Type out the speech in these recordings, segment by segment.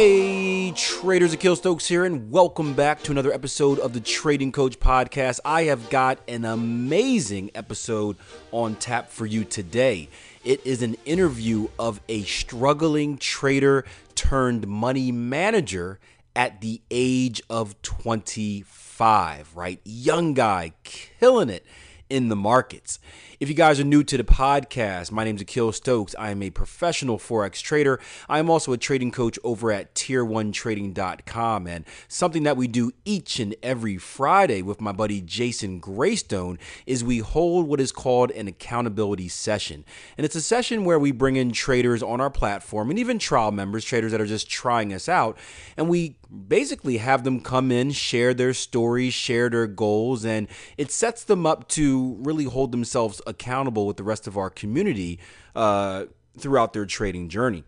Hey, traders, Akil Stokes here, and welcome back to another episode of the Trading Coach Podcast. I have got an amazing episode on tap for you today. It is an interview of a struggling trader turned money manager at the age of 25, right? Young guy, killing it in the markets. If you guys are new to the podcast, my name is Akil Stokes. I am a professional Forex trader. I am also a trading coach over at tier1trading.com. And something that we do each and every Friday with my buddy Jason Graystone is we hold what is called an accountability session. And it's a session where we bring in traders on our platform and even trial members, traders that are just trying us out. And we basically have them come in, share their stories, share their goals, and it sets them up to really hold themselves accountable with the rest of our community uh, throughout their trading journey.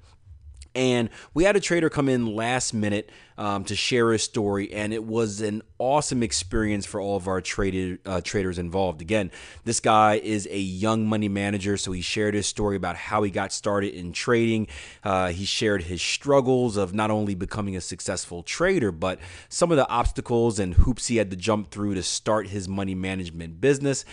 And we had a trader come in last minute um, to share his story, and it was an awesome experience for all of our uh, traders involved. Again, this guy is a young money manager, so he shared his story about how he got started in trading. Uh, he shared his struggles of not only becoming a successful trader, but some of the obstacles and hoops he had to jump through to start his money management business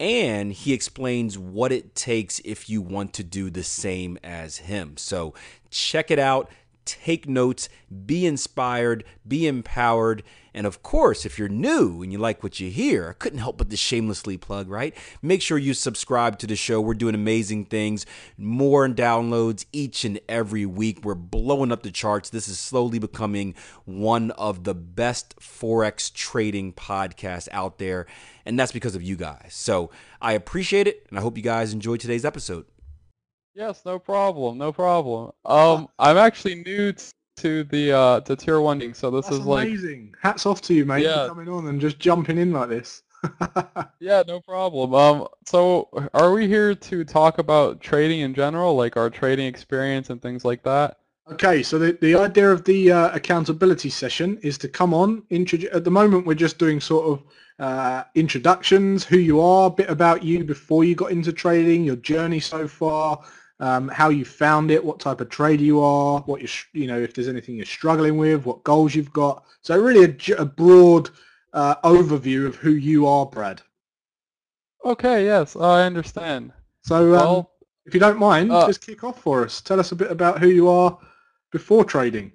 and he explains what it takes if you want to do the same as him. So check it out, take notes, be inspired, be empowered. And of course, if you're new and you like what you hear, I couldn't help but to shamelessly plug, right? Make sure you subscribe to the show. We're doing amazing things, more downloads each and every week. We're blowing up the charts. This is slowly becoming one of the best Forex trading podcasts out there. And that's because of you guys. So I appreciate it. And I hope you guys enjoyed today's episode. Yes, no problem, no problem. Um, I'm actually new t- to the uh to tier one, so this That's is like amazing. Hats off to you, mate, Yeah. for coming on and just jumping in like this. yeah, no problem. Um, so are we here to talk about trading in general, like our trading experience and things like that? okay, so the, the idea of the uh, accountability session is to come on. Introdu- at the moment, we're just doing sort of uh, introductions, who you are, a bit about you before you got into trading, your journey so far, um, how you found it, what type of trader you are, what you you know, if there's anything you're struggling with, what goals you've got. So really a, j- a broad uh, overview of who you are, Brad. Okay, yes, I understand. So um, Well, if you don't mind, uh, just kick off for us. Tell us a bit about who you are before trading.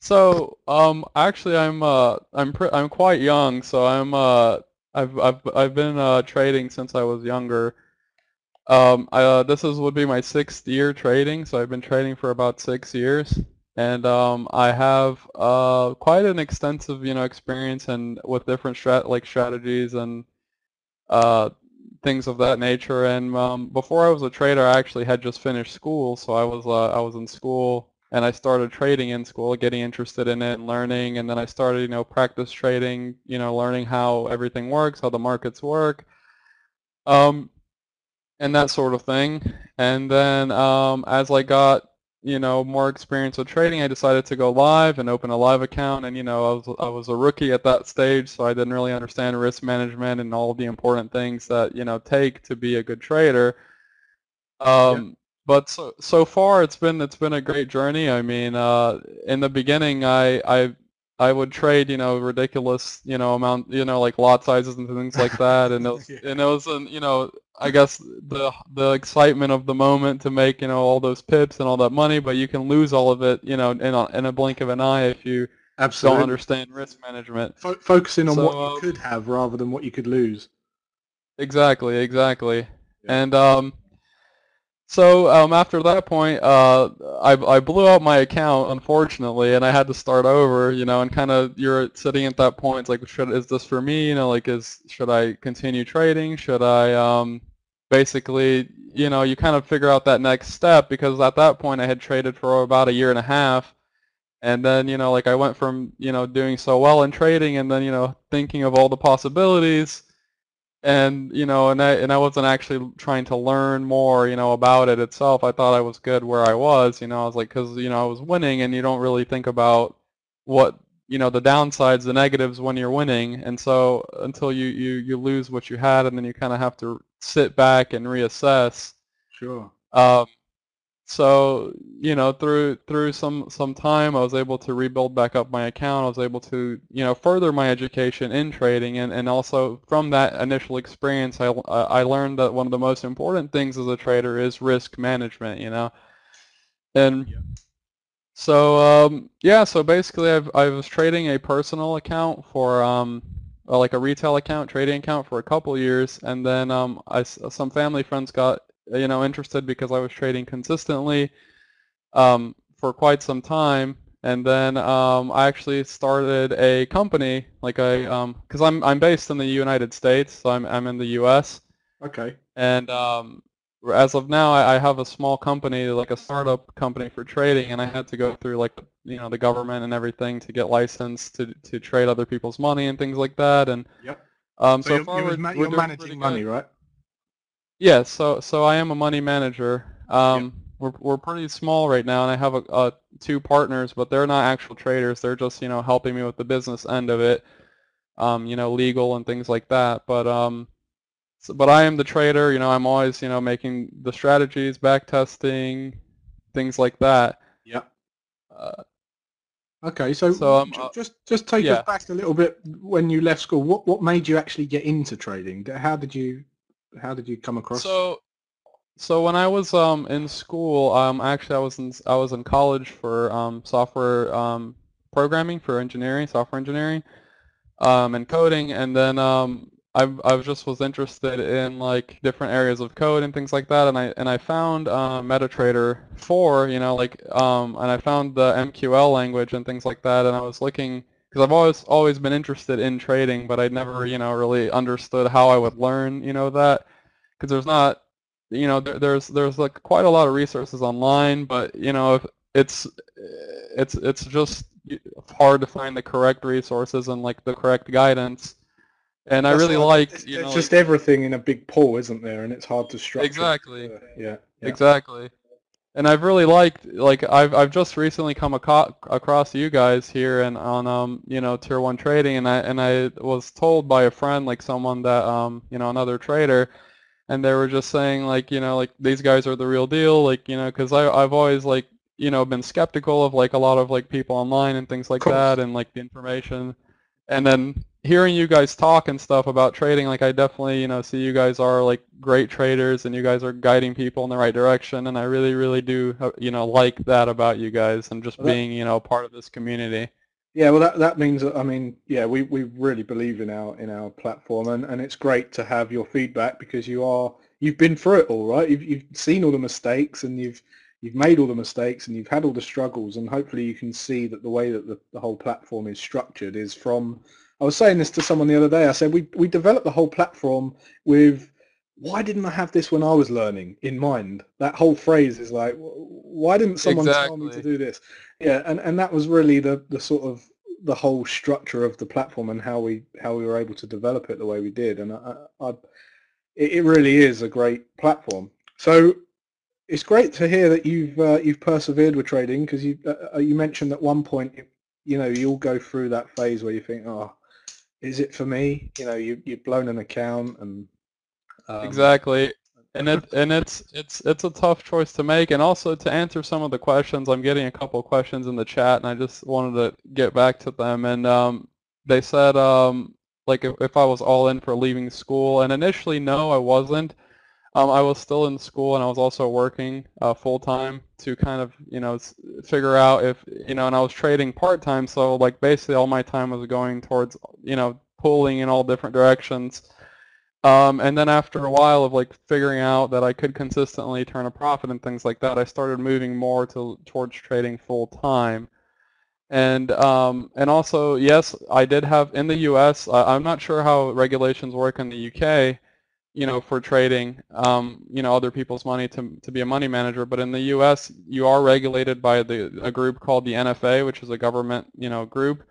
so um, actually, I'm uh, I'm I'm quite young, so I'm uh, I've I've I've been uh trading since I was younger. Um, uh, this is would be my sixth year trading, so I've been trading for about six years, and um, I have uh, quite an extensive, you know, experience and with different strat like strategies and uh, things of that nature. And um, before I was a trader, I actually had just finished school, so I was uh, I was in school and I started trading in school, getting interested in it and learning, and then I started, you know, practice trading, you know, learning how everything works, how the markets work. Um, and that sort of thing. And then um, as I got, you know, more experience with trading, I decided to go live and open a live account. And you know, I was I was a rookie at that stage, so I didn't really understand risk management and all the important things that you know take to be a good trader. Um, But so so far, it's been it's been a great journey. I mean, uh, in the beginning, I I I would trade, you know, ridiculous, you know, amount, you know, like lot sizes and things like that, and it was, Yeah. and it was, an, you know, I guess the the excitement of the moment to make, you know, all those pips and all that money, but you can lose all of it, you know, in a, in a blink of an eye if you Absolutely. don't understand risk management. Fo- focusing on So, what you um, could have rather than what you could lose. Exactly, exactly. Yeah. And um, so um, after that point, uh, I I blew out my account unfortunately, and I had to start over. You know, and kind of you're sitting at that point, like, should is this for me? You know, like is should I continue trading? Should I um, basically, you know, you kind of figure out that next step because at that point I had traded for about a year and a half. And then, you know, like I went from, you know, doing so well in trading and then, you know, thinking of all the possibilities and you know and I and I wasn't actually trying to learn more you know about it itself I thought I was good where I was you know I was like cuz you know I was winning and you don't really think about what you know the downsides the negatives when you're winning and so until you you you lose what you had and then you kind of have to sit back and reassess Sure. um, so you know through through some some time I was able to rebuild back up my account. I was able to you know further my education in trading and, and also from that initial experience I, I learned that one of the most important things as a trader is risk management. You know, and Yeah. so um, yeah so basically I've, I was trading a personal account for um, like a retail account trading account for a couple years and then um, I some family friends got you know interested because I was trading consistently um, for quite some time and then um, I actually started a company like I because I'm I'm based in the United States so I'm I'm in the U.S. Okay. and um, as of now I, I have a small company like a startup company for trading and I had to go through like you know the government and everything to get licensed to to trade other people's money and things like that and Yep. um, So, so, you're, far you're, we're you're managing money, good. right? Yeah, so so I am a money manager. Um, we're we're pretty small right now, and I have a, uh two partners, but they're not actual traders. They're just you know helping me with the business end of it, um, you know, legal and things like that. But um, so, but I am the trader. You know, I'm always you know making the strategies, back testing, things like that. Yep. Uh, Okay, so, So, um, ju- just just take yeah. us back a little bit when you left school. What what made you actually get into trading? How did you how did you come across? So, so when I was um in school, um actually I was in I was in college for um software um programming for engineering, software engineering, um and coding, and then um I I just was interested in like different areas of code and things like that, and I and I found MetaTrader 4, you know, like and I found the MQL language and things like that, and I was looking because I've always always been interested in trading, but I'd never you know really understood how I would learn you know that because there's not you know there, there's there's like quite a lot of resources online, but you know if it's it's it's just hard to find the correct resources and like the correct guidance. And I really like- it's, you know just like- everything in a big pool, isn't there? And it's hard to structure. exactly Uh, yeah. yeah. exactly. And I've really liked like I've I've just recently come aco- across you guys here and on um you know tier one trading and I and I was told by a friend like someone that um you know another trader and they were just saying like you know like these guys are the real deal like you know because I I've always like you know been skeptical of like a lot of like people online and things like that and like the information. And then hearing you guys talk and stuff about trading like I definitely you know see you guys are like great traders and you guys are guiding people in the right direction and I really really do uh, you know like that about you guys and just Well, that- being you know part of this community Yeah, well, that that means that I mean, yeah, we, we really believe in our in our platform, and, and it's great to have your feedback because you are you've been through it all, right? You've you've seen all the mistakes, and you've you've made all the mistakes, and you've had all the struggles, and hopefully you can see that the way that the, the whole platform is structured is from. I was saying this to someone the other day. I said we we developed the whole platform with why didn't I have this when I was learning in mind? That whole phrase is like, why didn't someone tell me to do this? Yeah, and, and that was really the, the sort of the whole structure of the platform and how we how we were able to develop it the way we did. And I, I, it, it really is a great platform. So it's great to hear that you've uh, you've persevered with trading because you uh, you mentioned at one point you, you know you'll go through that phase where you think oh is it for me you know you you've blown an account and um, exactly and it and it's it's it's a tough choice to make. And also to answer some of the questions, I'm getting a couple of questions in the chat, and I just wanted to get back to them. And um, they said um, like if, if I was all in for leaving school, and initially no, I wasn't. Um, I was still in school and I was also working uh, full time to kind of you know figure out if you know, and I was trading part time. So like basically all my time was going towards you know pulling in all different directions. Um, and then after a while of like figuring out that I could consistently turn a profit and things like that, I started moving more to towards trading full time. And um, and also yes, I did have in the U.S. I, I'm not sure how regulations work in the U.K you know, for trading, um, you know, other people's money to, to be a money manager. But in the U.S., you are regulated by the, a group called the NFA, which is a government, you know, group,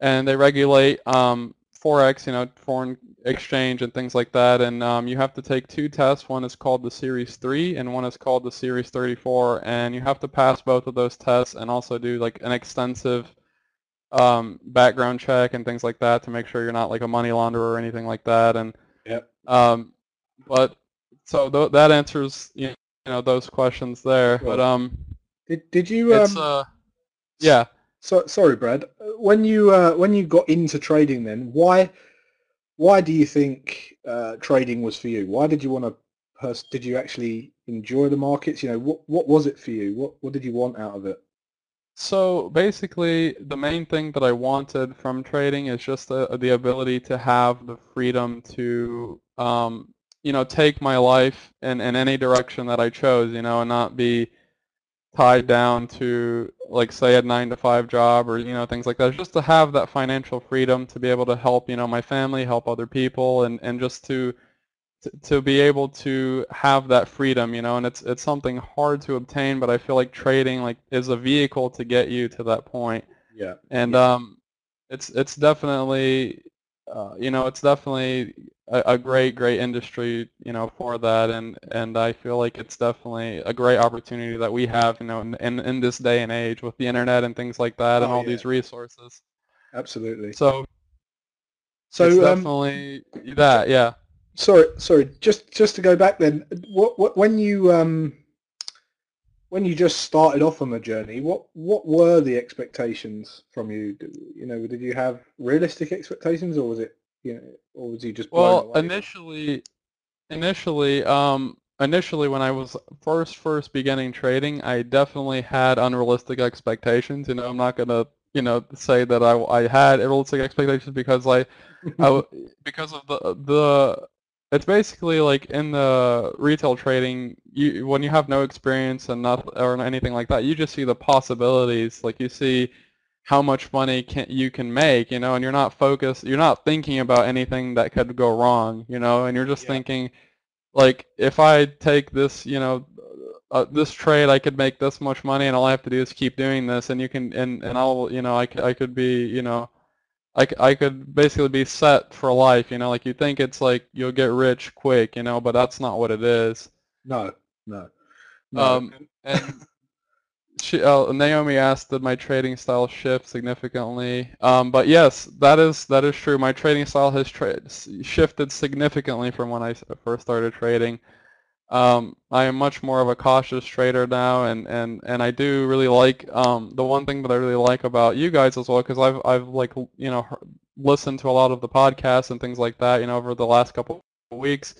and they regulate um, forex, you know, foreign exchange and things like that. And um, you have to take two tests. One is called the Series 3, and one is called the Series 34. And you have to pass both of those tests and also do like an extensive um, background check and things like that to make sure you're not like a money launderer or anything like that. And Yep. Um, but so th- that answers you know those questions there. But um, did did you um, uh, yeah. So sorry, Brad. When you uh, when you got into trading, then why why do you think uh, trading was for you? Why did you want to? Pers- did you actually enjoy the markets? You know, what what was it for you? What what did you want out of it? So basically, the main thing that I wanted from trading is just the, the ability to have the freedom to um, you know, take my life in, in any direction that I chose, you know, and not be tied down to like say a nine to five job or you know things like that just to have that financial freedom to be able to help you know my family help other people and and just to to, be able to have that freedom you know and it's it's something hard to obtain but I feel like trading like is a vehicle to get you to that point Yeah. and yeah. um it's it's definitely uh, you know it's definitely a, a, great, great industry, you know, for that, and and I feel like it's definitely a great opportunity that we have, you know, in in, in this day and age with the internet and things like that, and oh, all yeah. these resources. Absolutely. So, so it's um, definitely that, yeah. Sorry, sorry. Just just to go back then, what what when you um when you just started off on the journey, what what were the expectations from you? You know, did you have realistic expectations, or was it you know, or was he just blown Well, initially, initially, um, initially when I was first first beginning trading, I definitely had unrealistic expectations. You know, I'm not gonna you know say that I I had realistic expectations because I, I because of the the it's basically like in the retail trading, you when you have no experience and not or anything like that, you just see the possibilities. Like you see how much money can you can make, you know, and you're not focused, you're not thinking about anything that could go wrong, you know, and you're just Yeah. thinking, like, if I take this, you know, uh, this trade, I could make this much money, and all I have to do is keep doing this, and you can, and and I'll, you know, I could, I could be, you know, I, I could basically be set for life, you know, like you think it's like you'll get rich quick, you know, but that's not what it is. no, no, no. Um, and she, uh, Naomi asked, did my trading style shift significantly? Um, but yes, that is that is true. My trading style has tra- shifted significantly from when I first started trading. Um, I am much more of a cautious trader now, and, and, and I do really like um, the one thing that I really like about you guys as well, because I've I've like you know listened to a lot of the podcasts and things like that, you know, over the last couple of weeks,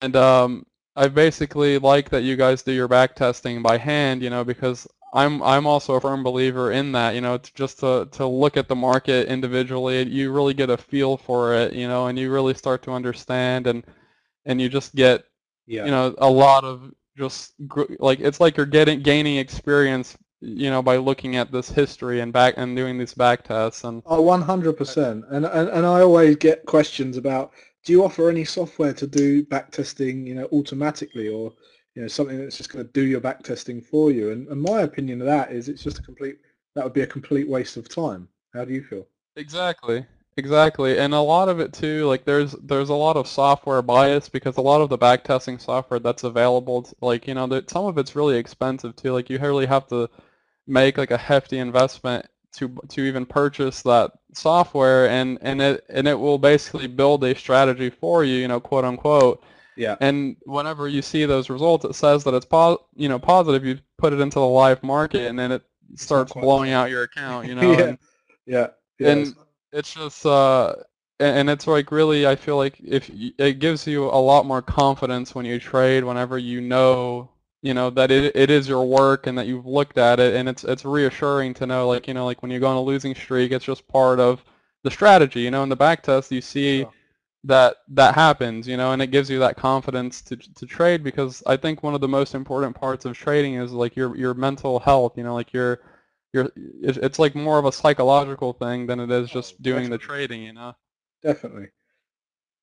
and um, I basically like that you guys do your back testing by hand, you know, because I'm I'm also a firm believer in that, you know, just to to look at the market individually, you really get a feel for it, you know, and you really start to understand and and you just get yeah, you know a lot of just gr- like it's like you're getting gaining experience, you know, by looking at this history and back and doing these back tests and Oh, one hundred percent. And and and I always get questions about do you offer any software to do back testing, you know, automatically or you know, something that's just going to do your back testing for you? And, and my opinion of that is it's just a complete that would be a complete waste of time. How do you feel? Exactly. Exactly. And a lot of it too, like there's there's a lot of software bias because a lot of the backtesting software that's available, t- like, you know, that some of it's really expensive too. Like you really have to make like a hefty investment to to even purchase that software and and it and it will basically build a strategy for you, you know, quote unquote. Yeah. And whenever you see those results, it says that it's po- you know positive. You put it into the live market, and then it starts blowing out your account. You know, yeah. and Yeah. Yeah. And- it's just uh, and, it's like really, I feel like if it gives you a lot more confidence when you trade, whenever you know you know that it it is your work and that you've looked at it, and it's it's reassuring to know like you know like when you go on a losing streak, it's just part of the strategy. You know, in the back test, you see Sure. that that happens, you know, and it gives you that confidence to to trade because I think one of the most important parts of trading is like your your mental health, you know, like your your it- it's like more of a psychological thing than it is just doing the trading, you know. Definitely.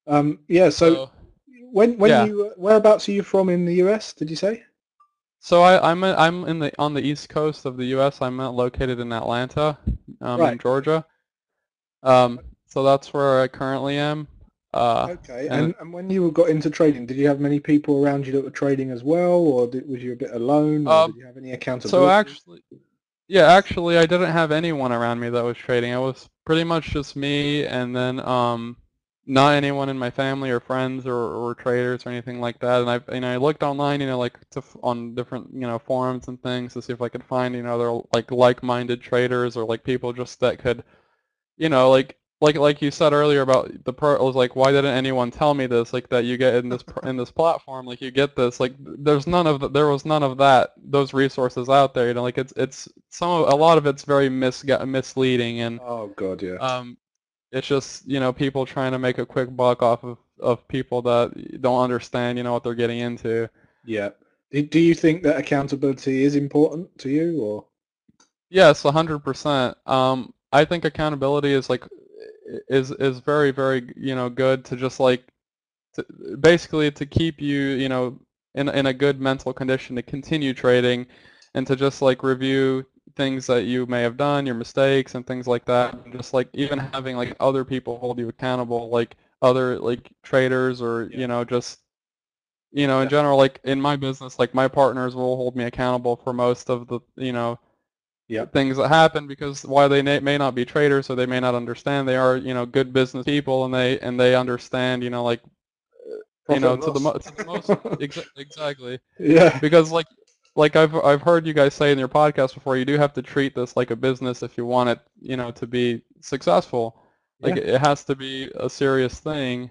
Um, yeah. So, when when yeah. you whereabouts are you from in the US? Did you say? So I, I'm a- I'm in the on the east coast of the U.S. I'm uh, located in Atlanta, um, in Georgia. Um, so that's where I currently am. Uh, Okay. and- And, and when you got into trading, did you have many people around you that were trading as well, or did, was you a bit alone, or Um, did you have any accountability? So actually, yeah, actually, I didn't have anyone around me that was trading. I was pretty much just me, and then um, not anyone in my family or friends or, or traders or anything like that. And I, you know, I looked online, you know, like to, on different, you know, forums and things to see if I could find, you know, other like like-minded traders or like people just that could, you know, like like like you said earlier about the pro, was like, why didn't anyone tell me this? Like that you get in this in this platform, like you get this. Like there's none of the, there was none of that those resources out there. You know, like it's it's some of, a lot of it's very mis misleading and Oh God, yeah. um, it's just you know people trying to make a quick buck off of of people that don't understand you know what they're getting into. yeah. Do, do you think that accountability is important to you, or? Yes, a hundred percent. Um, I think accountability is like is is very very you know good to just like to, basically to keep you you know in in a good mental condition to continue trading and to just like review things that you may have done, your mistakes and things like that. And just like even having like other people hold you accountable, like other like traders or Yeah. you know just you know in general like in my business like my partners will hold me accountable for most of the you know Yep. things that happen because why they may, not be traders or they may not understand they are you know good business people and they and they understand you know like you Profit know to the, mo- to the most exa- exactly Yeah. because like like I've I've heard you guys say in your podcast before you do have to treat this like a business if you want it you know to be successful like Yeah. it has to be a serious thing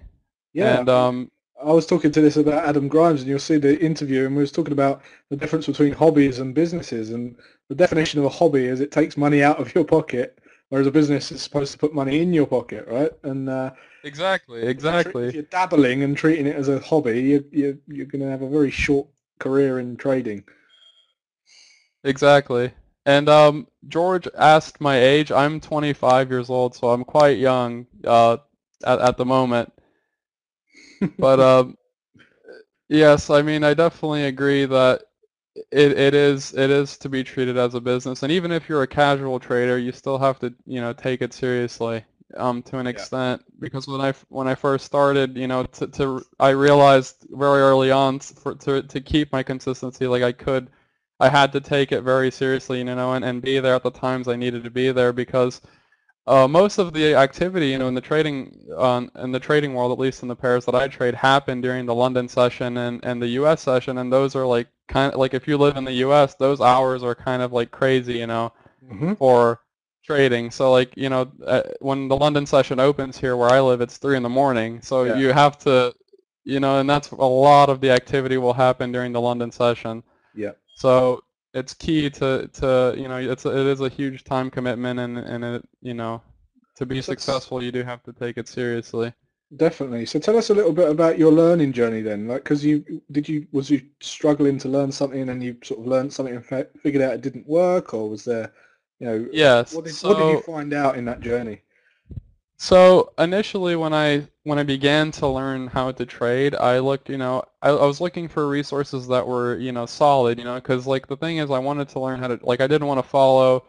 Yeah. and um I was talking to this about Adam Grimes, and you'll see the interview, and we was talking about the difference between hobbies and businesses, and the definition of a hobby is it takes money out of your pocket, whereas a business is supposed to put money in your pocket, right? And uh, exactly if exactly you're dabbling and treating it as a hobby, you, you, you're going to have a very short career in trading. Exactly. And um, George asked my age. I'm 25 years old, so I'm quite young uh, at, at the moment. But um, yes, I mean, I definitely agree that it, it is it is to be treated as a business. And even if you're a casual trader, you still have to you know take it seriously um, to an Yeah. extent. Because when I when I first started, you know, to, to I realized very early on for to to keep my consistency, like I could I had to take it very seriously, you know, and, and be there at the times I needed to be there because uh, most of the activity, you know, in the trading um, in the trading world, at least in the pairs that I trade, happen during the London session and, and the U.S. session, and those are like kind of like if you live in the U.S., those hours are kind of like crazy, you know, Mm-hmm. for trading. So like you know, uh, when the London session opens here where I live, it's three in the morning, so Yeah. you have to, you know, and that's a lot of the activity will happen during the London session. Yeah. So it's key to, to you know it's a, it is a huge time commitment and and it you know to be it's- successful you do have to take it seriously. Definitely. So tell us a little bit about your learning journey then. Like, because you did you was you struggling to learn something and you sort of learned something and figured out it didn't work, or was there, you know, Yes. what did, so what did you find out in that journey? So initially, when I when I began to learn how to trade, I looked, you know, I, I was looking for resources that were, you know, solid, you know, because like the thing is, I wanted to learn how to, like, I didn't want to follow,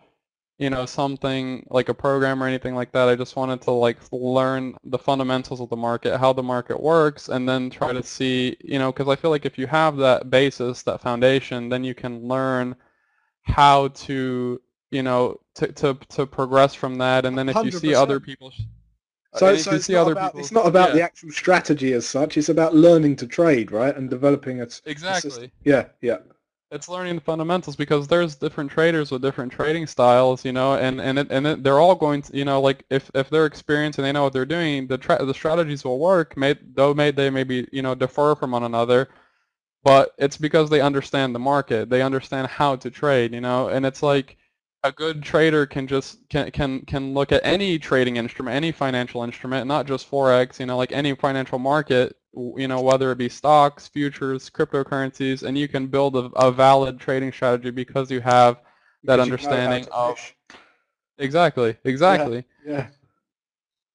you know, something like a program or anything like that. I just wanted to like learn the fundamentals of the market, how the market works, and then try to see, you know, because I feel like if you have that basis, that foundation, then you can learn how to, you know, to to to progress from that, and then if you see other people. Sh- So, so it's, not about, people- it's not about yeah, the actual strategy as such. It's about learning to trade, right, and developing a, s- a exactly. system. Yeah, yeah, It's learning the fundamentals because there's different traders with different trading styles, you know, and and it, and it, they're all going to, you know, like if if they're experienced and they know what they're doing, the tra- the strategies will work. May though may they maybe you know defer from one another, but it's because they understand the market. They understand how to trade, you know, and it's like a good trader can just can can can look at any trading instrument, any financial instrument, not just forex, you know, like any financial market, you know, whether it be stocks, futures, cryptocurrencies, and you can build a, a valid trading strategy because you have that Because you know how understanding of exactly, exactly. Yeah,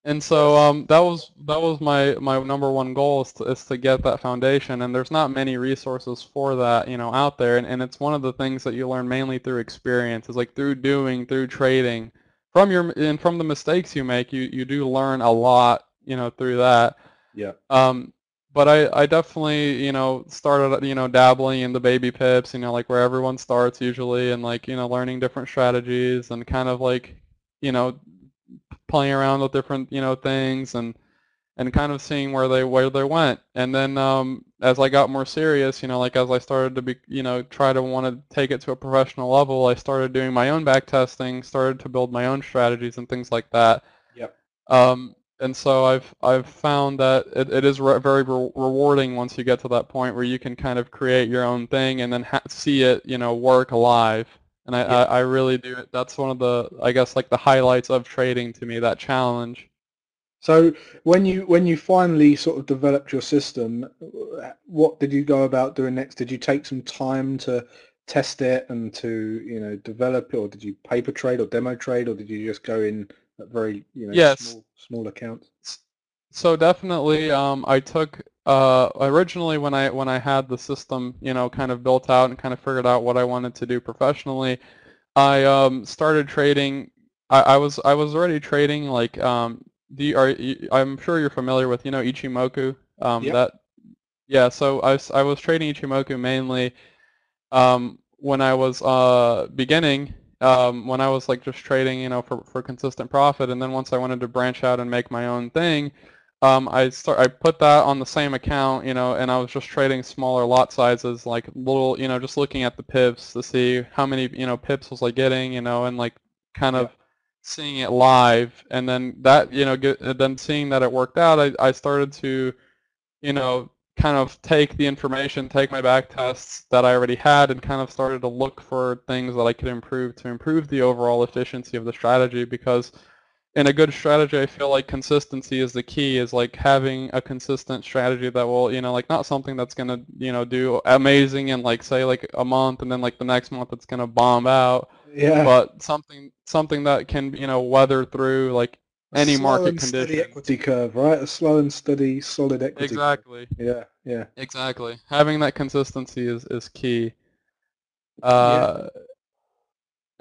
And so um, that was that was my, my number one goal is to, is to get that foundation. And there's not many resources for that, you know, out there. And, and it's one of the things that you learn mainly through experience, is like through doing, through trading, from your and from the mistakes you make. You you do learn a lot, you know, through that. yeah, Um, but I, I definitely, you know, started, you know, dabbling in the BabyPips, you know, like where everyone starts usually, and like, you know, learning different strategies and kind of like, you know, playing around with different, you know, things and and kind of seeing where they where they went. And then um, as I got more serious, you know, like as I started to be, you know, try to want to take it to a professional level, I started doing my own back testing, started to build my own strategies and things like that. Yep. Um, and so I've I've found that it, it is re- very re- rewarding once you get to that point where you can kind of create your own thing and then ha- see it, you know, work live. And I, Yeah. I, I really do. That's one of the, I guess, like the highlights of trading to me. That challenge. So when you when you finally sort of developed your system, what did you go about doing next? Did you take some time to test it and to you know develop it, or did you paper trade or demo trade, or did you just go in at very you know Yes. small small accounts? So definitely, um, I took uh, originally when I when I had the system, you know, kind of built out and kind of figured out what I wanted to do professionally, I um, started trading. I, I was I was already trading like um, you, are I'm sure you're familiar with you know Ichimoku. Um, Yep. That yeah. So I was I was trading Ichimoku mainly um, when I was uh, beginning. Um, when I was like just trading, you know, for, for consistent profit, and then once I wanted to branch out and make my own thing, um, I start I put that on the same account, you know, and I was just trading smaller lot sizes, like little, you know, just looking at the pips to see how many, you know, pips was I getting, you know, and like kind of seeing it live, and then that, you know, get, and then seeing that it worked out, I, I started to, you know, kind of take the information, take my back tests that I already had, and kind of started to look for things that I could improve to improve the overall efficiency of the strategy because in a good strategy, I feel like consistency is the key. Is like having a consistent strategy that will, you know, like not something that's gonna, you know, do amazing in like say like a month, and then like the next month it's gonna bomb out. Yeah, But something something that can, you know, weather through like A any slow market and steady condition. equity curve, right? A slow and steady, solid equity. curve. Exactly. Yeah, yeah. Exactly. Having that consistency is, is key. Uh,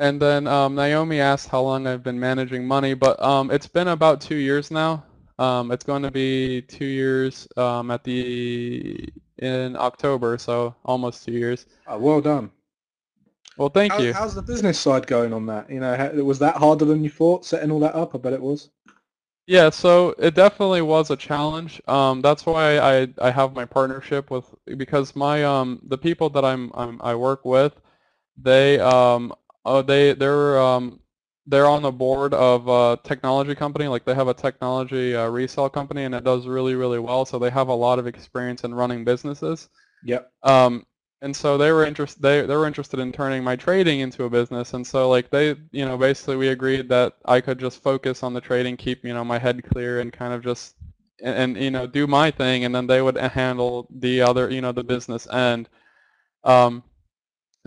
and then um, Naomi asked how long I've been managing money, but um, it's been about two years now. Um, it's going to be two years um, at the in October, so almost two years. Oh, well done. Well, thank How- you. How's the business side going on that? You know, how, was that harder than you thought setting all that up? I bet it was. Yeah, so it definitely was a challenge. Um, that's why I, I have my partnership with because my um the people that I'm, I'm I work with, they um oh they they're um they're on the board of a technology company. Like they have a technology uh, resale company, and it does really really well. So they have a lot of experience in running businesses. Yep. Um, and so they were interested. They they were interested in turning my trading into a business. And so like they, you know, basically we agreed that I could just focus on the trading, keep you know my head clear, and kind of just and, and you know do my thing, and then they would handle the other, you know, the business end. Um,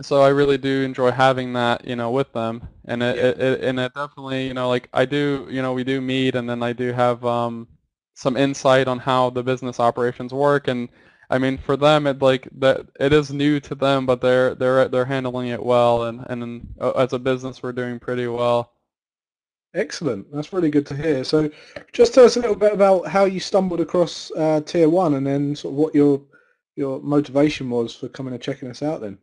so I really do enjoy having that, you know, with them, and it, Yeah. it, it and it definitely, you know, like I do, you know, we do meet, and then I do have um some insight on how the business operations work, and I mean, for them, it like that it is new to them, but they're they're they're handling it well, and and uh, as a business, we're doing pretty well. Excellent. That's really good to hear. So, just tell us a little bit about how you stumbled across uh, Tier One, and then sort of what your your motivation was for coming and checking us out. Then.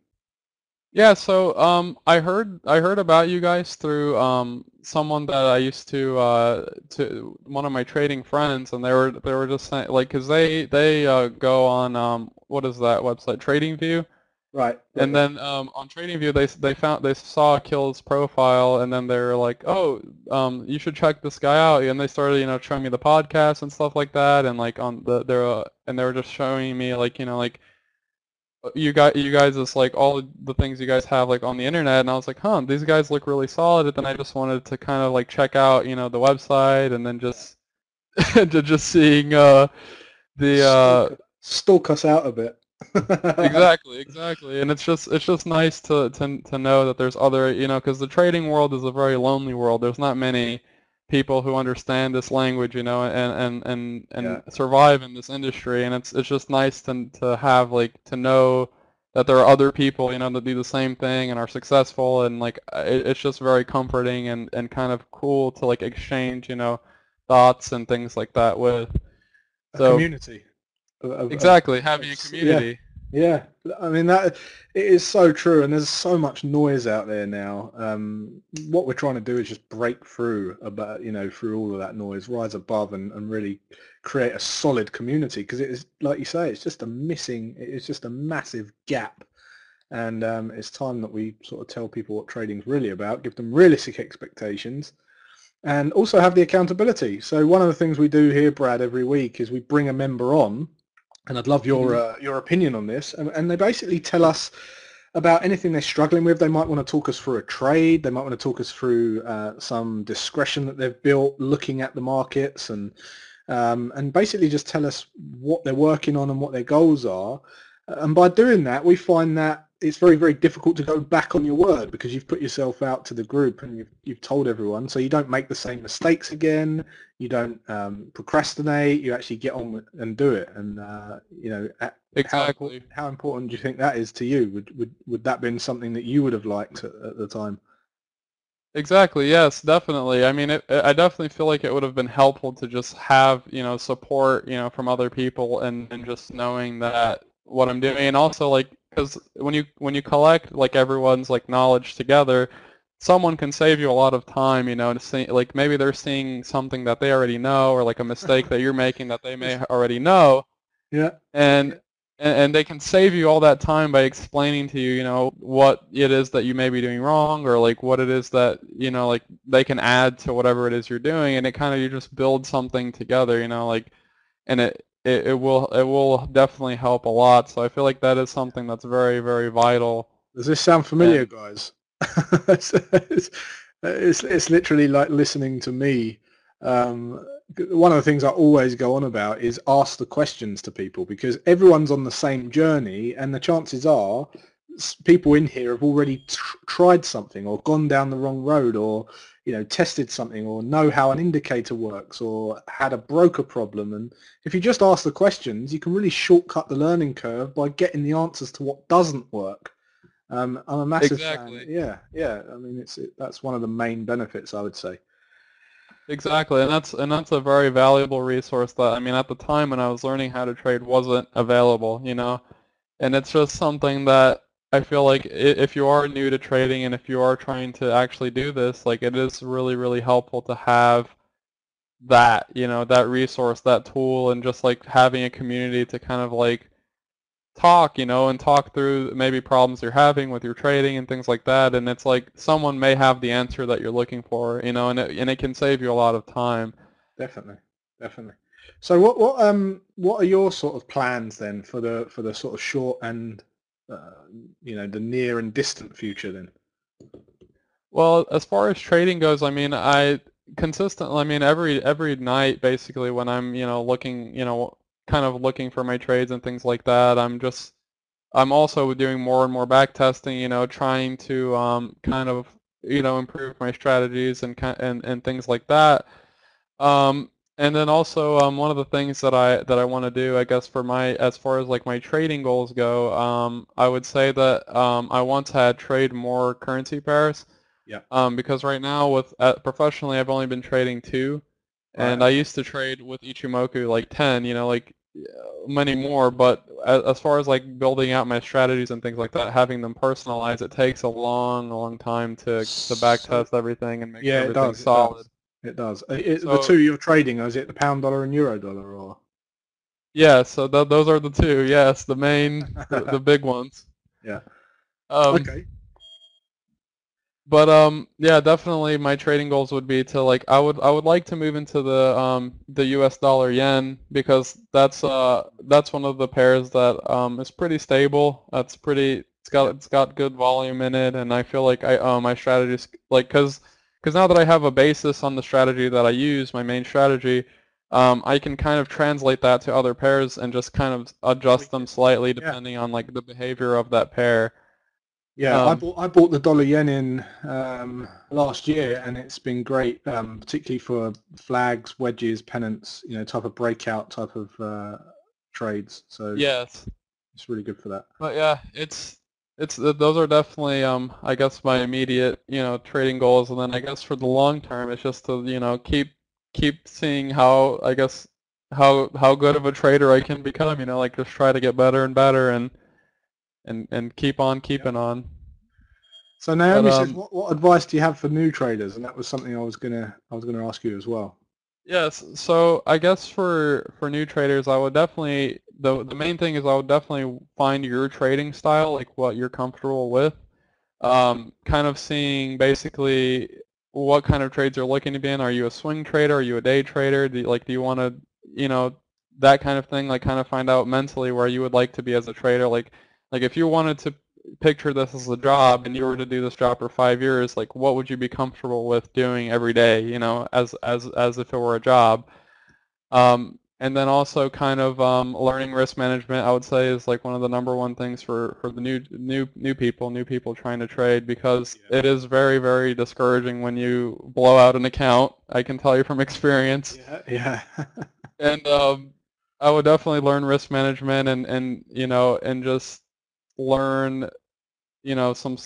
Yeah, so um, I heard I heard about you guys through um, someone that I used to uh, to one of my trading friends, and they were they were just saying like because they they uh, go on um, what is that website TradingView, Right. and then um, on TradingView they they found they saw Kill's profile, and then they were like, oh, um, you should check this guy out, and they started you know showing me the podcast and stuff like that, and like on the they're uh, and they were just showing me like you know like you got you guys is like all the things you guys have like on the internet and I was like huh these guys look really solid and then I just wanted to kind of like check out you know the website and then just to just seeing uh the uh stalk, us out a bit. exactly exactly and it's just it's just nice to to to know that there's other you know because the trading world is a very lonely world there's not many people who understand this language, you know, and and and, and Yeah. survive in this industry. And it's it's just nice to to have like to know that there are other people, you know, that do the same thing and are successful. And like uh, it, it's just very comforting and and kind of cool to like exchange, you know, thoughts and things like that with. A So community. of- of- of- exactly having a community. yeah. Yeah, I mean that it is so true, and there's so much noise out there now. Um, what we're trying to do is just break through about you know through all of that noise, rise above, and, and really create a solid community because it is like you say, it's just a missing, it's just a massive gap, and um, it's time that we sort of tell people what trading's really about, give them realistic expectations, and also have the accountability. So one of the things we do here, Brad, every week is we bring a member on and I'd love your uh, your opinion on this. And, and they basically tell us about anything they're struggling with. They might want to talk us through a trade. They might want to talk us through uh, some discretion that they've built, looking at the markets, and um, and basically just tell us what they're working on and what their goals are. And by doing that, we find that it's very, very difficult to go back on your word because you've put yourself out to the group and you've, you've told everyone. So you don't make the same mistakes again. You don't um, procrastinate. You actually get on with, and do it. And, uh, you know, a- how, Exactly. how important do you think that is to you? Would, would, would that been something that you would have liked at, at the time? Exactly. Yes, definitely. I mean, it, I definitely feel like it would have been helpful to just have, you know, support, you know, from other people and, and just knowing that what I'm doing and also like because when you when you collect like everyone's like knowledge together, someone can save you a lot of time, you know, to see like maybe they're seeing something that they already know or like a mistake that you're making that they may already know Yeah. and and, they can save you all that time by explaining to you, you know, what it is that you may be doing wrong or like what it is that, you know, like they can add to whatever it is you're doing and it kind of you just build something together, you know, like and it, it it will it will definitely help a lot. So I feel like that is something that's very very vital. Does this sound familiar, guys? it's, it's, it's it's literally like listening to me. Um, one of the things I always go on about is ask the questions to people because everyone's on the same journey, and the chances are people in here have already tr- tried something or gone down the wrong road or you know tested something or know how an indicator works or had a broker problem and if you just ask the questions you can really shortcut the learning curve by getting the answers to what doesn't work um, I'm a massive Exactly. fan. Yeah, yeah. I mean, it's it, that's one of the main benefits, I would say. Exactly, and that's and that's a very valuable resource that I mean at the time when I was learning how to trade wasn't available, you know, and it's just something that I feel like if you are new to trading and if you are trying to actually do this, like it is really really helpful to have that, you know, that resource, that tool, and just like having a community to kind of like talk, you know, and talk through maybe problems you're having with your trading and things like that. And it's like someone may have the answer that you're looking for, you know, and it, and it can save you a lot of time. Definitely, definitely. So, what what um what are your sort of plans then for the for the sort of short and uh, you know the near and distant future then? Well, as far as trading goes, I mean, I consistently, I mean, every every night basically when I'm, you know, looking, you know, kind of looking for my trades and things like that, I'm just I'm also doing more and more back testing, you know, trying to um, kind of, you know, improve my strategies and and and things like that. Um, and then also um, one of the things that I that I want to do, I guess, for my as far as like my trading goals go, um, I would say that um, I want to trade more currency pairs. Yeah. Um, because right now with uh, professionally, I've only been trading two, and Right. I used to trade with Ichimoku like ten. You know, like many more, but as, as far as like building out my strategies and things like that, having them personalized, it takes a long, long time to to back test everything and make Yeah, sure everything's solid. It does. Uh, It, So- the two you're trading, is it the pound dollar and euro dollar, or Yeah, so th- those are the two. Yes, the main, the, the big ones. Yeah. Um, okay? But um, yeah, definitely my trading goals would be to like I would I would like to move into the um the U.S. dollar yen because that's uh that's one of the pairs that um is pretty stable. That's pretty. It's got it's got good volume in it, and I feel like I uh, my strategies like because because now that I have a basis on the strategy that I use, my main strategy, um, I can kind of translate that to other pairs and just kind of adjust them slightly depending on like the behavior of that pair. Yeah, I Um, bought I bought the dollar yen in um, last year, and it's been great, um, particularly for flags, wedges, pennants, you know, type of breakout type of uh, trades. So Yes. it's really good for that. But yeah, it's it's those are definitely um I guess my immediate you know trading goals, and then I guess for the long term, it's just to you know keep keep seeing how I guess how how good of a trader I can become. You know, like just try to get better and better, and and and keep on keeping on. So Naomi But, says, um, what, what advice do you have for new traders? And that was something I was gonna I was gonna ask you as well. Yes, so I guess for for new traders, I would definitely the the main thing is I would definitely find your trading style, like what you're comfortable with. Um, kind of seeing basically what kind of trades you're looking to be in. Are you a swing trader? Are you a day trader? Do you, like do you want to, you know, that kind of thing? Like kind of find out mentally where you would like to be as a trader. Like like if you wanted to picture this as a job and you were to do this job for five years, like what would you be comfortable with doing every day, you know, as as as if it were a job? Um, and then also kind of um, learning risk management, I would say, is like one of the number one things for, for the new new new people, new people trying to trade because Yeah. it is very very discouraging when you blow out an account. I can tell you from experience Yeah, yeah, and um, I would definitely learn risk management and, and you know and just learn you know some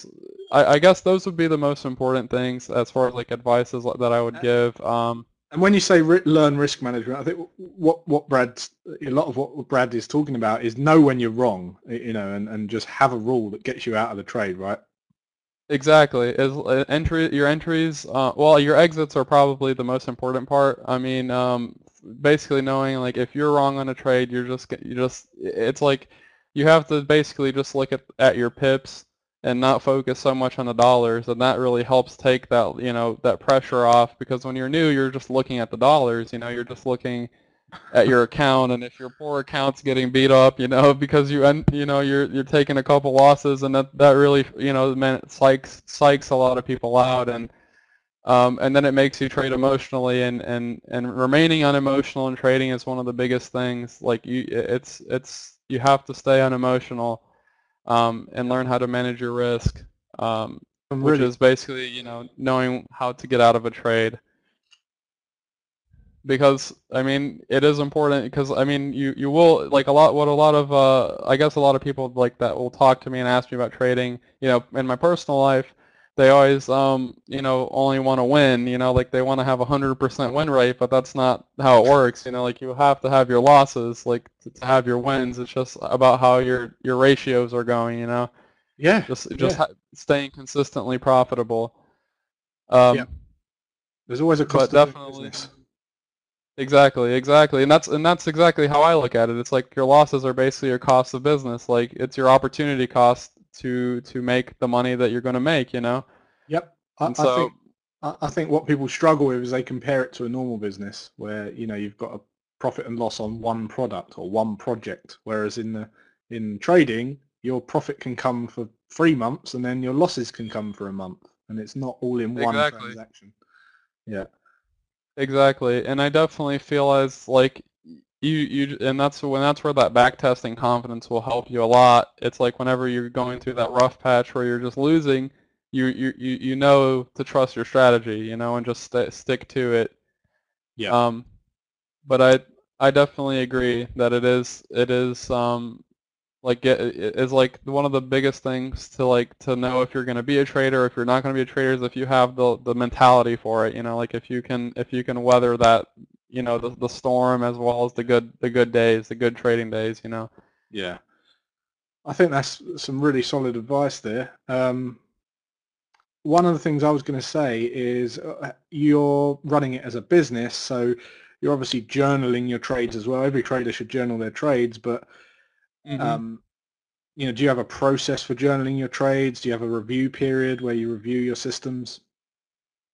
I guess those would be the most important things as far as like advices that I would give um, And when you say ri- learn risk management, I think what what Brad, a lot of what Brad is talking about is know when you're wrong, you know, and, and just have a rule that gets you out of the trade, right? exactly is uh, entry your entries uh, well your exits are probably the most important part I mean um, basically knowing like if you're wrong on a trade you're just you just it's like you have to basically just look at at your pips and not focus so much on the dollars and that really helps take that you know that pressure off because when you're new you're just looking at the dollars you know you're just looking at your account and if your poor account's getting beat up you know because you end you know you're you're taking a couple losses and that that really you know man psychs psychs a lot of people out and um, and then it makes you trade emotionally and, and, and remaining unemotional in trading is one of the biggest things like you it's it's you have to stay unemotional um, and learn how to manage your risk um, which is basically you know knowing how to get out of a trade. Because I mean it is important because I mean you you will like a lot what a lot of uh, I guess a lot of people like that will talk to me and ask me about trading you know in my personal life they always um you know only want to win you know like they want to have a hundred percent win rate but that's not how it works you know like you have to have your losses like to, to have your wins it's just about how your your ratios are going you know yeah, just just yeah. ha- staying consistently profitable um Yeah. There's always a cost of definitely business. exactly exactly and that's and that's exactly how i look at it it's like your losses are basically your cost of business like it's your opportunity cost to to make the money that you're going to make you know Yep. I, and I so think I I think what people struggle with is they compare it to a normal business where you know you've got a profit and loss on one product or one project, whereas in the in trading your profit can come for three months and then your losses can come for a month, and it's not all in one Exactly. transaction. Yeah. Exactly, and I definitely feel as like you you and that's when that's where that back testing confidence will help you a lot. It's like whenever you're going through that rough patch where you're just losing, you you you you know to trust your strategy, you know, and just st- stick to it. Yeah. Um, but I I definitely agree that it is it is um like get it is like one of the biggest things to like to know if you're going to be a trader if you're not going to be a trader is if you have the the mentality for it you know like if you can if you can weather that you know the the storm as well as the good the good days, the good trading days. You know. Yeah. I think that's some really solid advice there. Um, one of the things I was going to say is uh, you're running it as a business, so you're obviously journaling your trades as well. Every trader should journal their trades, but Mhm. um, you know, do you have a process for journaling your trades? Do you have a review period where you review your systems?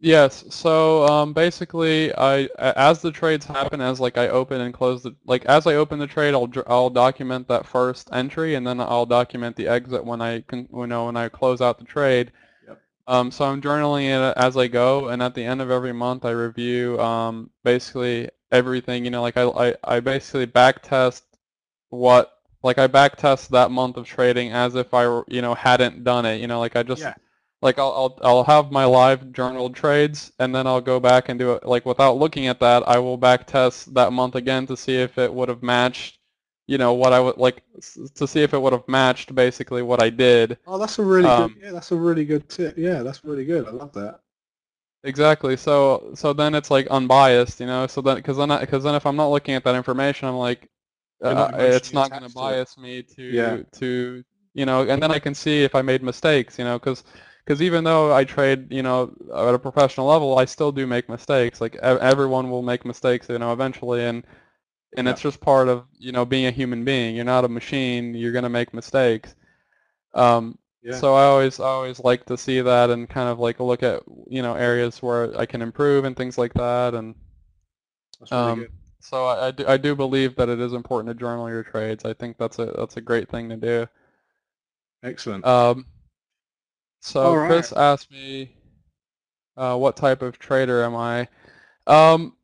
Yes. So um, basically, I as the trades happen, as like I open and close the like as I open the trade, I'll I'll document that first entry, and then I'll document the exit when I can you know when I close out the trade. Yep. Um, so I'm journaling it as I go, and at the end of every month, I review um, basically everything. You know, like I I, I basically back test what like I back test that month of trading as if I you know hadn't done it. You know, like I just Yeah. Like I'll, I'll I'll have my live journaled trades and then I'll go back and do it like without looking at that I will back test that month again to see if it would have matched you know what I would like to see if it would have matched basically what I did Oh, that's a really Um, good. Yeah, that's a really good tip. Yeah, that's really good. I love that. exactly so so then it's like unbiased you know so then because then because then if I'm not looking at that information I'm like not uh, it's not going to it. bias me to Yeah. to you know and then I can see if I made mistakes you know because because even though I trade you know at a professional level I still do make mistakes like e- everyone will make mistakes you know eventually and and Yeah. it's just part of you know being a human being you're not a machine you're going to make mistakes um Yeah. so I always I always like to see that and kind of like look at you know areas where I can improve and things like that and That's really um, good. so I, I, do, I do believe that it is important to journal your trades. I think that's a that's a great thing to do. Excellent. Um, so right. Chris asked me, uh, what type of trader am I? Um,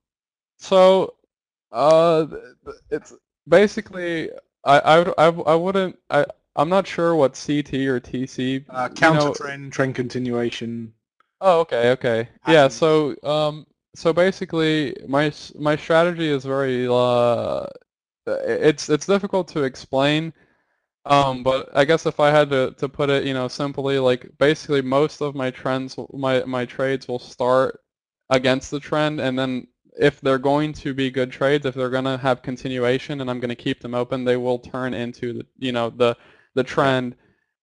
so uh, it's basically I I I, I wouldn't I I'm not sure what CT or TC. Uh, you counter know- trend, trend continuation. Oh, okay, okay. Yeah, so um so basically my my strategy is very uh it's it's difficult to explain. Um but I guess if I had to to put it, you know, simply like basically most of my trends my my trades will start against the trend and then if they're going to be good trades, if they're going to have continuation and I'm going to keep them open, they will turn into the you know the the trend.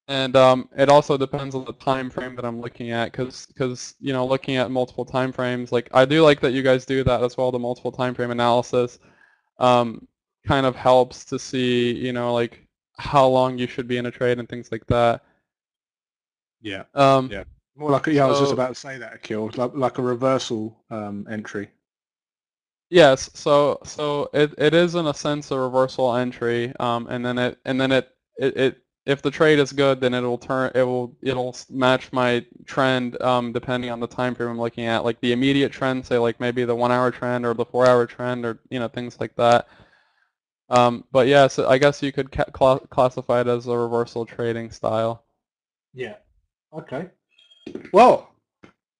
And um, it also depends on the time frame that I'm looking at, because you know looking at multiple time frames, like I do like that you guys do that as well, the multiple time frame analysis, um, kind of helps to see you know like how long you should be in a trade and things like that. Yeah. Um, Yeah. More like yeah, I was just about to say that, Akil, like, like a reversal um, entry. Yes, so so it, it is in a sense a reversal entry, um, and then it and then it, it, it if the trade is good, then it'll turn it will it'll match my trend um, depending on the time frame I'm looking at, like the immediate trend, say like maybe the one hour trend or the four hour trend or you know things like that. Um, but yeah, so I guess you could ca- cla classify it as a reversal trading style. Yeah. Okay. Well,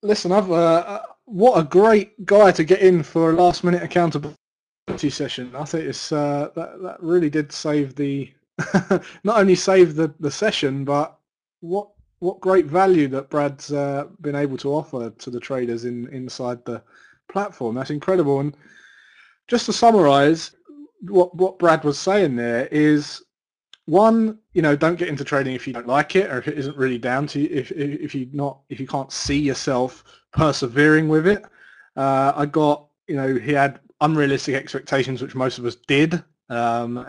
listen, I've uh, uh, what a great guy to get in for a last minute accountability session. I think it's uh, that that really did save the not only save the, the session, but what what great value that Brad's uh, been able to offer to the traders in inside the platform. That's incredible. And just to summarise, what what Brad was saying there is one, you know, don't get into trading if you don't like it or if it isn't really down to you, if if, you not if you can't see yourself persevering with it. Uh, I got, you know, he had unrealistic expectations, which most of us did. Um,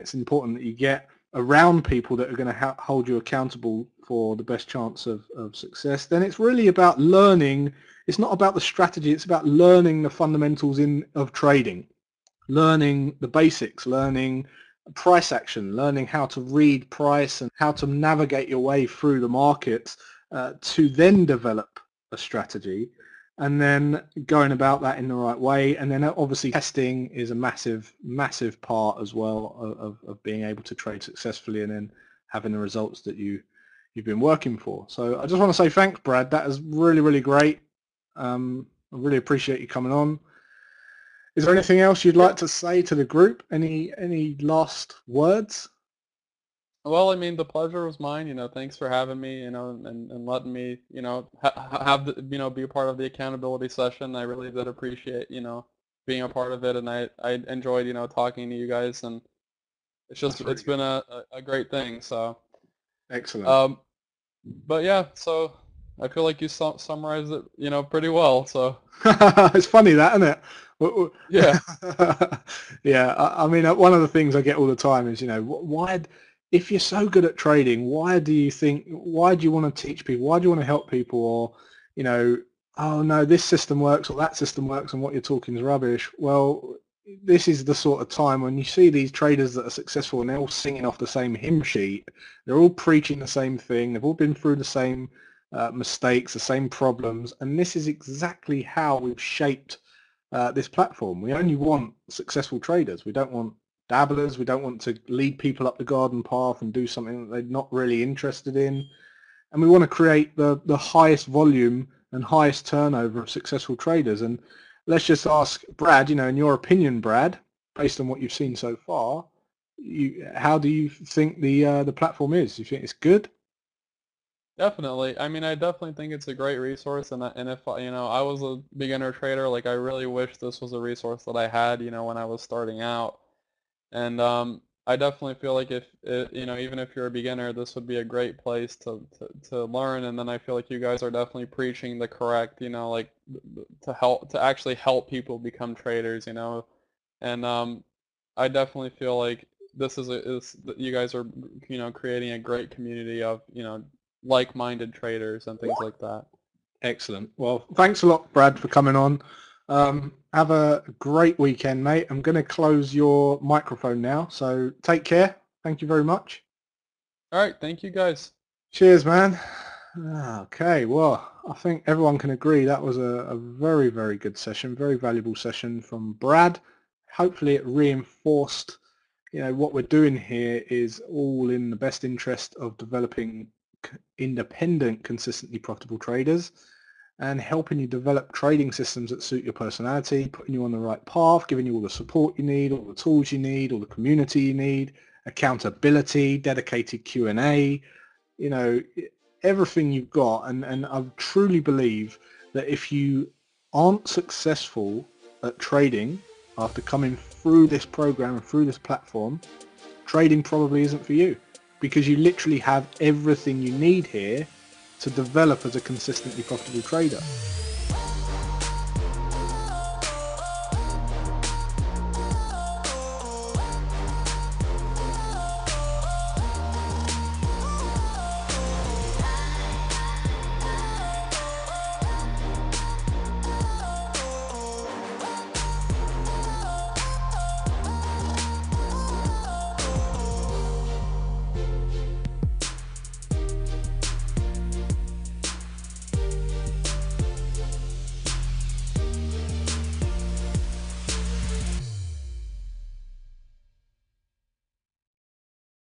it's important that you get around people that are going to ha- hold you accountable for the best chance of, of success. Then it's really about learning. It's not about the strategy. It's about learning the fundamentals in of trading, learning the basics, learning price action, learning how to read price and how to navigate your way through the markets uh, to then develop a strategy and then going about that in the right way. And then obviously testing is a massive, massive part as well of, of, of being able to trade successfully and then having the results that you, you've been working for. So I just want to say thanks, Brad. That is really, really great. Um, I really appreciate you coming on. Is there anything else you'd like to say to the group? Any any last words? Well, I mean, the pleasure was mine. You know, thanks for having me. You know, and, and letting me, you know, ha- have the, you know, be a part of the accountability session. I really did appreciate, you know, being a part of it, and I I enjoyed you know talking to you guys, and it's just it's been a, a a great thing. So Excellent. um, but yeah, so I feel like you su- summarized it you know pretty well. So it's funny that, isn't it? Yeah, yeah, I, I mean, uh, one of the things I get all the time is, you know, why, if you're so good at trading, why do you think, why do you want to teach people? Why do you want to help people? Or, you know, oh no, this system works or that system works and what you're talking is rubbish. Well, this is the sort of time when you see these traders that are successful and they're all singing off the same hymn sheet. They're all preaching the same thing. They've all been through the same uh, mistakes, the same problems. And this is exactly how we've shaped uh, this platform. We only want successful traders. We don't want dabblers. We don't want to lead people up the garden path and do something that they're not really interested in. And we want to create the, the highest volume and highest turnover of successful traders. And let's just ask Brad, you know, in your opinion, Brad, based on what you've seen so far, you, how do you think the uh, the platform is? Do you think it's good? Definitely. I mean, I definitely think it's a great resource, and and if I- you know I was a beginner trader, like I really wish this was a resource that I had, you know, when I was starting out. And um, I definitely feel like if it, you know, even if you're a beginner, this would be a great place to, to to learn. And then I feel like you guys are definitely preaching the correct, you know, like to help to actually help people become traders, you know. And um, I definitely feel like this is a, is you guys are you know creating a great community of you know like-minded traders and things like that. Excellent. Well, thanks a lot, Brad, for coming on. Um, have a great weekend, mate. I'm going to close your microphone now, so take care. Thank you very much. All right, thank you guys. Cheers, man. Okay, well, I think everyone can agree that was a, a very, very good session, very valuable session from Brad. Hopefully it reinforced, you know, what we're doing here is all in the best interest of developing independent, consistently profitable traders and helping you develop trading systems that suit your personality, putting you on the right path, giving you all the support you need, all the tools you need, all the community you need, accountability, dedicated Q&A, you know, everything you've got. And, and I truly believe that if you aren't successful at trading after coming through this program and through this platform, trading probably isn't for you because you literally have everything you need here to develop as a consistently profitable trader.